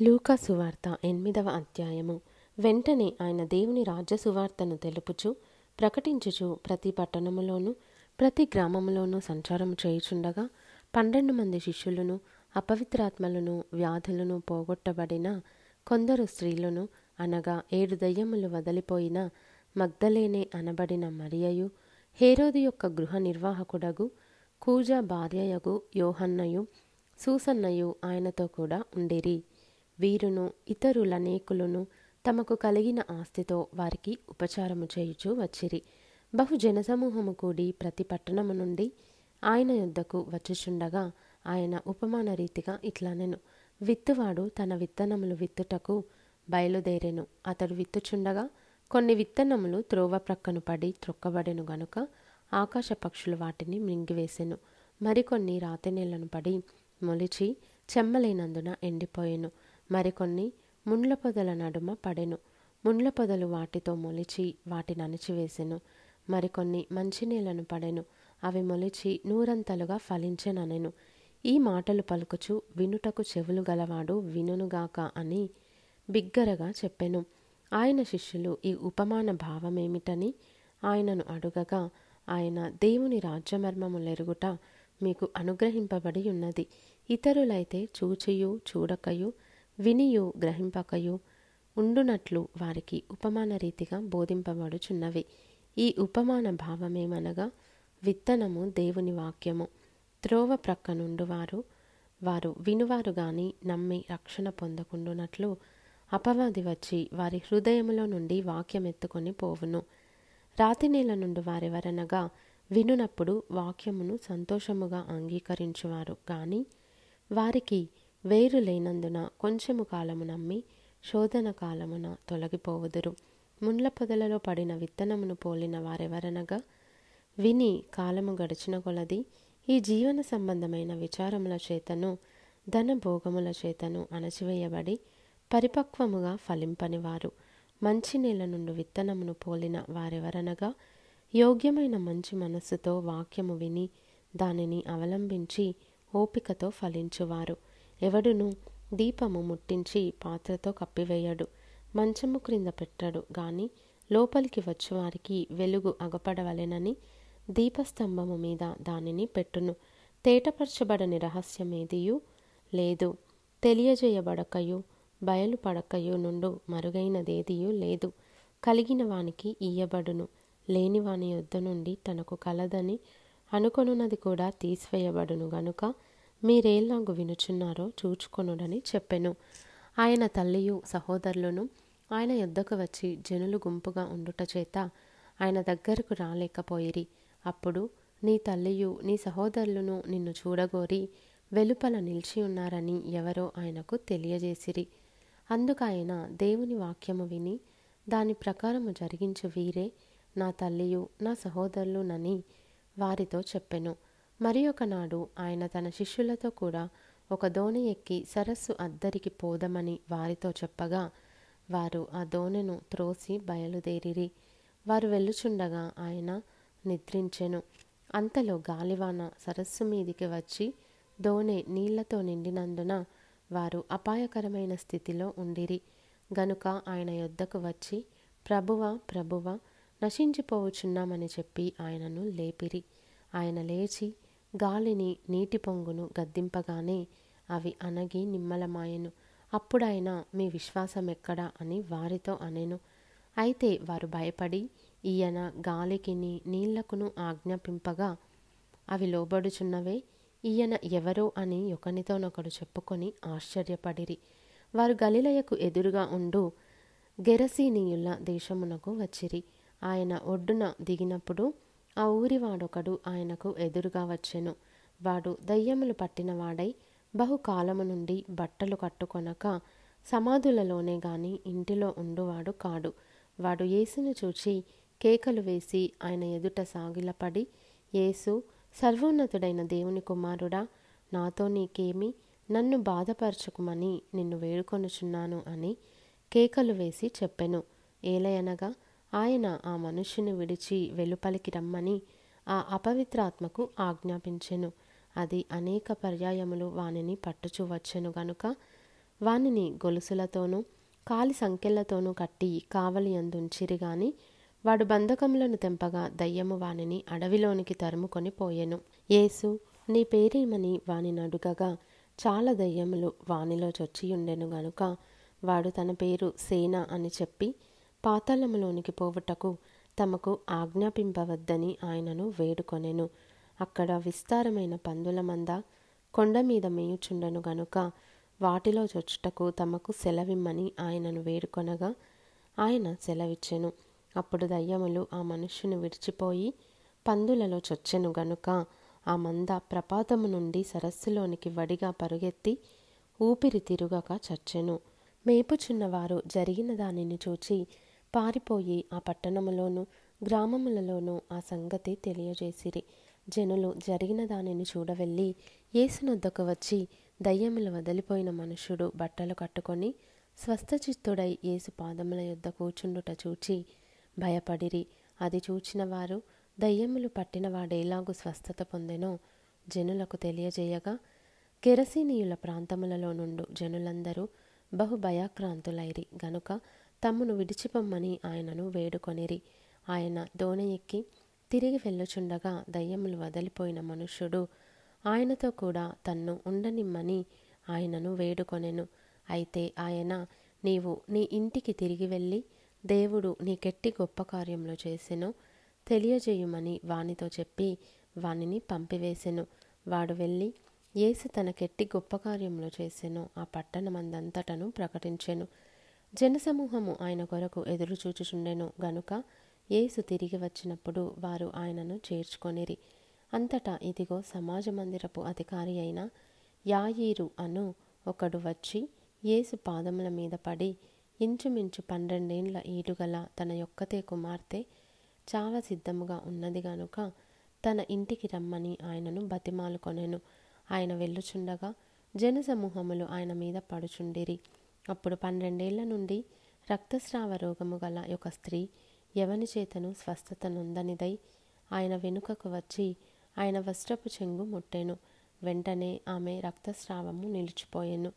లూకా సువార్త ఎనిమిదవ అధ్యాయము. వెంటనే ఆయన దేవుని రాజ్య సువార్తను తెలుపుచు ప్రకటించుచు ప్రతి పట్టణములోనూ ప్రతి గ్రామములోనూ సంచారం చేయుచుండగా పన్నెండు మంది శిష్యులను అపవిత్రాత్మలను వ్యాధులను పోగొట్టబడిన కొందరు స్త్రీలను అనగా ఏడు దయ్యములు వదిలిపోయిన మగ్ధలేనే అనబడిన మరియయు హేరోది యొక్క గృహ నిర్వాహకుడగు కూజ భార్యయగు యోహన్నయు సూసన్నయు ఆయనతో కూడా ఉండిరి. వీరును ఇతరులనేకులను తమకు కలిగిన ఆస్తితో వారికి ఉపచారము చేయుచూ వచ్చిరి. బహు జనసమూహము కూడి ప్రతి పట్టణము నుండి ఆయన యుద్ధకు వచ్చుచుండగా ఆయన ఉపమాన రీతిగా ఇట్లానెను. విత్తువాడు తన విత్తనములు విత్తుటకు బయలుదేరెను. అతడు విత్తుచుండగా కొన్ని విత్తనములు త్రోవ ప్రక్కను పడి త్రొక్కబడెను గనుక ఆకాశ పక్షులు వాటిని మింగివేసెను. మరికొన్ని రాతి నీళ్ళను పడి మొలిచి చెమ్మలేనందున ఎండిపోయెను. మరికొన్ని ముండ్ల పొదల నడుమ పడెను. ముండ్ల పొదలు వాటితో మొలిచి వాటిని అణిచివేసెను. మరికొన్ని మంచినీళ్ళను పడెను. అవి మొలిచి నూరంతలుగా ఫలించెననెను. ఈ మాటలు పలుకుచు వినుటకు చెవులు గలవాడు వినునుగాక అని బిగ్గరగా చెప్పెను. ఆయన శిష్యులు ఈ ఉపమాన భావమేమిటని ఆయనను అడుగగా ఆయన దేవుని రాజ్యమర్మములెరుగుట మీకు అనుగ్రహింపబడి ఉన్నది. ఇతరులైతే చూచియు చూడకయు వినియు గ్రహింపకయు ఉండునట్లు వారికి ఉపమాన రీతిగా బోధింపబడుచున్నవి. ఈ ఉపమాన భావమేమనగా విత్తనము దేవుని వాక్యము. త్రోవ ప్రక్కనుండు వారు వారు వినువారు గాని నమ్మి రక్షణ పొందకుండునట్లు అపవాది వచ్చి వారి హృదయములో నుండి వాక్యం ఎత్తుకొని పోవును. రాతి నేల నుండి వారెవరనగా వినునప్పుడు వాక్యమును సంతోషముగా అంగీకరించువారు కానీ వారికి వేరు లేనందున కొంచెము కాలము నమ్మి శోధన కాలమున తొలగిపోవుదురు. ముండ్ల పొదలలో పడిన విత్తనమును పోలిన వారెవరనగా? విని కాలము గడిచిన కొలది ఈ జీవన సంబంధమైన విచారముల చేతను ధన భోగముల చేతను అణచివేయబడి పరిపక్వముగా ఫలింపనివారు. మంచి నేల నుండి విత్తనమును పోలిన వారెవరనగా? యోగ్యమైన మంచి మనస్సుతో వాక్యము విని దానిని అవలంబించి ఓపికతో ఫలించువారు. ఎవడును దీపము ముట్టించి పాత్రతో కప్పివేయడు. మంచము క్రింద పెట్టడు. గాని లోపలికి వచ్చేవారికి వెలుగు అగపడవలెనని దీపస్తంభము మీద దానిని పెట్టును. తేటపరచబడని రహస్యమేదియు లేదు. తెలియజేయబడకయు బయలుపడకయు నుండు మరుగైనదేదియూ లేదు. కలిగిన వానికి ఇయ్యబడును. లేనివాని యొద్ద నుండి తనకు కలదని అనుకొనున్నది కూడా తీసివేయబడును గనుక మీరేలాగు వినుచున్నారో చూచుకొనుడని చెప్పెను. ఆయన తల్లియు సహోదరులను ఆయన యుద్ధకు వచ్చి జనులు గుంపుగా ఉండుట చేత ఆయన దగ్గరకు రాలేకపోయిరి. అప్పుడు నీ తల్లియు నీ సహోదరులను నిన్ను చూడగోరి వెలుపల నిలిచి ఉన్నారని ఎవరో ఆయనకు తెలియజేసిరి. అందుకైన దేవుని వాక్యము విని దాని ప్రకారము జరిగించు వీరే నా తల్లియు నా సహోదరులునని వారితో చెప్పెను. మరి ఒకనాడు ఆయన తన శిష్యులతో కూడా ఒక దోణి ఎక్కి సరస్సు అద్దరికి పోదమని వారితో చెప్పగా వారు ఆ దోణెను త్రోసి బయలుదేరిరి. వారు వెళ్ళుచుండగా ఆయన నిద్రించెను. అంతలో గాలివాన సరస్సు మీదికి వచ్చి దోణె నీళ్ళతో నిండినందున వారు అపాయకరమైన స్థితిలో ఉండిరి. గనుక ఆయన యొద్దకు వచ్చి ప్రభువ ప్రభువ నశించిపోవచ్చున్నామని చెప్పి ఆయనను లేపిరి. ఆయన లేచి గాలిని నీటి పొంగును గద్దింపగానే అవి అనగి నిమ్మలమాయెను. అప్పుడైనా మీ విశ్వాసం ఎక్కడా అని వారితో అనెను. అయితే వారు భయపడి ఈయన గాలికిని నీళ్ళకును ఆజ్ఞాపింపగా అవి లోబడుచున్నవే ఈయన ఎవరో అని ఒకనితోనొకడు చెప్పుకొని ఆశ్చర్యపడిరి. వారు గలిలయకు ఎదురుగా ఉండు గెరసీనీయుల దేశమునకు వచ్చిరి. ఆయన ఒడ్డున దిగినప్పుడు ఆ ఊరివాడొకడు ఆయనకు ఎదురుగా వచ్చెను. వాడు దయ్యములు పట్టినవాడై బహుకాలము నుండి బట్టలు కట్టుకొనక సమాధులలోనే గాని ఇంటిలో ఉండువాడు కాడు. వాడు యేసును చూచి కేకలు వేసి ఆయన ఎదుట సాగిలపడి యేసు సర్వోన్నతుడైన దేవుని కుమారుడా నాతో నీకేమి నన్ను బాధపరచుకుమని నిన్ను వేడుకొనుచున్నాను అని కేకలు వేసి చెప్పెను. ఏలయనగా ఆయన ఆ మనుష్యుని విడిచి వెలుపలికి రమ్మని ఆ అపవిత్రాత్మకు ఆజ్ఞాపించెను. అది అనేక పర్యాయములు వానిని పట్టుచూవచ్చెను గనుక వానిని గొలుసులతోనూ కాలి సంకెళ్ళతోనూ కట్టి కావలి అందుంచిరి గాని వాడు బంధకములను తెంపగా దయ్యము వానిని అడవిలోనికి తరుముకొని పోయెను. యేసు నీ పేరేమని వానిని అడుగగా చాలా దయ్యములు వానిలో చొచ్చియుండెను గనుక వాడు తన పేరు సేన అని చెప్పి పాతాళములోనికి పోవుటకు తమకు ఆజ్ఞాపింపవద్దని ఆయనను వేడుకొనెను. అక్కడ విస్తారమైన పందుల మంద కొండ మీద మేయుచుండెను గనుక వాటిలో చొచ్చుటకు తమకు సెలవిమ్మని ఆయనను వేడుకొనగా ఆయన సెలవిచ్చెను. అప్పుడు దయ్యములు ఆ మనుష్యుని విడిచిపోయి పందులలో చొచ్చెను గనుక ఆ మంద ప్రపాతము నుండి సరస్సులోనికి వడిగా పరుగెత్తి ఊపిరి తిరుగక చచ్చెను. మేపుచున్నవారు జరిగిన దానిని చూచి పారిపోయి ఆ పట్టణములోనూ గ్రామములలోనూ ఆ సంగతి తెలియజేసిరి. జనులు జరిగిన దానిని చూడవెళ్ళి ఏసునొద్దకు వచ్చి దయ్యములు వదిలిపోయిన మనుషుడు బట్టలు కట్టుకొని స్వస్థచిత్తుడై ఏసు పాదముల యొద్ద కూర్చుండుట చూచి భయపడిరి. అది చూచిన వారు దయ్యములు పట్టిన వాడేలాగు స్వస్థత పొందెనో జనులకు తెలియజేయగా కెరసీనీయుల ప్రాంతములలో నుండు జనులందరూ బహు భయాక్రాంతులైరి. గనుక తమ్మును విడిచిపొమ్మని ఆయనను వేడుకొనిరి. ఆయన దోణి ఎక్కి తిరిగి వెళ్ళుచుండగా దయ్యములు వదిలిపోయిన మనుష్యుడు ఆయనతో కూడా తన్ను ఉండనిమ్మని ఆయనను వేడుకొనెను. అయితే ఆయన నీవు నీ ఇంటికి తిరిగి వెళ్ళి దేవుడు నీకెట్టి గొప్ప కార్యంలో చేసెను. తెలియజేయుమని వానితో చెప్పి వానిని పంపివేసెను. వాడు వెళ్ళి యేసు తనకెట్టి గొప్ప కార్యంలో చేసెను. ఆ పట్టణమందంతటను ప్రకటించెను. జనసమూహము ఆయన కొరకు ఎదురు చూచుచుండెను గనుక యేసు తిరిగి వచ్చినప్పుడు వారు ఆయనను చేర్చుకొనిరి. అంతటా ఇదిగో సమాజ మందిరపు అధికారి అయిన యాయీరు అను ఒకడు వచ్చి యేసు పాదముల మీద పడి ఇంచుమించు పన్నెండేండ్ల ఈడుగల తన యొక్కతే కుమార్తె చావ సిద్ధముగా ఉన్నది గనుక తన ఇంటికి రమ్మని ఆయనను బతిమాలుకొనెను. ఆయన వెళ్ళుచుండగా జనసమూహములు ఆయన మీద పడుచుండిరి. అప్పుడు పన్నెండేళ్ళ నుండి రక్తస్రావ రోగము గల ఒక స్త్రీ ఎవని చేతను స్వస్థత నొందనిదై ఆయన వెనుకకు వచ్చి ఆయన వస్త్రపు చెంగు ముట్టెను. వెంటనే ఆమె రక్తస్రావము నిలిచిపోయెను.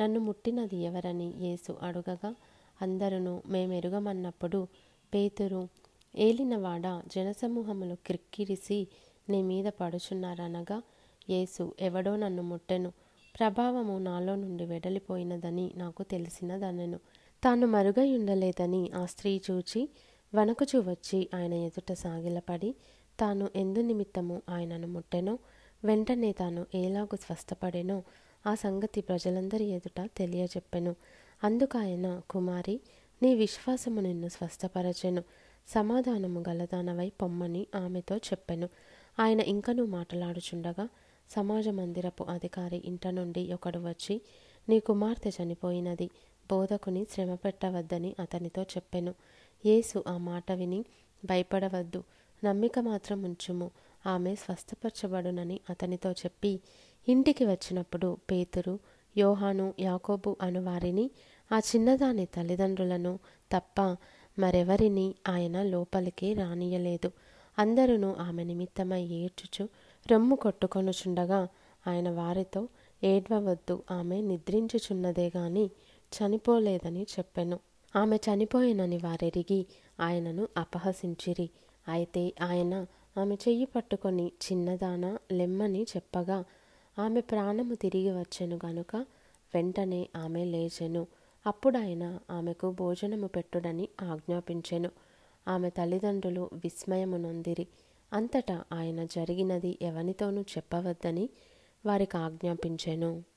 నన్ను ముట్టినది ఎవరని యేసు అడుగగా అందరును మేమెరుగమన్నప్పుడు పేతురు ఏలినవాడ జనసమూహములు క్రిక్కిరిసి నీ మీద పడుచున్నారనగా యేసు ఎవడో నన్ను ముట్టెను. ప్రభావము నాలో నుండి వెడలిపోయినదని నాకు తెలిసినదనెను. తాను మరుగై ఉండలేదని ఆ స్త్రీ చూచి వణకుచు వచ్చి ఆయన ఎదుట సాగిలపడి తాను ఎందు నిమిత్తము ఆయనను ముట్టెనో వెంటనే తాను ఏలాగు స్వస్థపడెనో ఆ సంగతి ప్రజలందరి ఎదుట తెలియజెప్పెను అందుకాయన కుమారి నీ విశ్వాసము నిన్ను స్వస్థపరచెను. సమాధానము గలదానవై పొమ్మని ఆమెతో చెప్పెను. ఆయన ఇంకనూ మాట్లాడుచుండగా సమాజ మందిరపు అధికారి ఇంట నుండి ఒకడు వచ్చి నీ కుమార్తె చనిపోయినది. బోధకుని శ్రమ పెట్టవద్దని అతనితో చెప్పెను. యేసు ఆ మాట విని భయపడవద్దు. నమ్మిక మాత్రం ఉంచుము. ఆమె స్వస్థపరచబడునని అతనితో చెప్పి ఇంటికి వచ్చినప్పుడు పేతురు యోహాను యాకోబు అను వారిని ఆ చిన్నదాని తల్లిదండ్రులను తప్ప మరెవరిని ఆయన లోపలికి రానియలేదు అందరూ ఆమె నిమిత్తమై ఏడ్చుచు రొమ్ము కొట్టుకొనుచుండగా ఆయన వారితో ఏడ్వవద్దు ఆమె నిద్రించుచున్నదే గాని చనిపోలేదని చెప్పెను. ఆమె చనిపోయినని వారెరిగి ఆయనను అపహసించిరి. అయితే ఆయన ఆమె చెయ్యి పట్టుకొని చిన్నదాన లెమ్మని చెప్పగా ఆమె ప్రాణము తిరిగి వచ్చెను గనుక వెంటనే ఆమె లేచెను. అప్పుడాయన ఆమెకు భోజనము పెట్టుడని ఆజ్ఞాపించెను. ఆమె తల్లిదండ్రులు విస్మయము నొందిరి అంతటా ఆయన జరిగినది ఎవనితోనూ చెప్పవద్దని వారికి ఆజ్ఞాపించెను.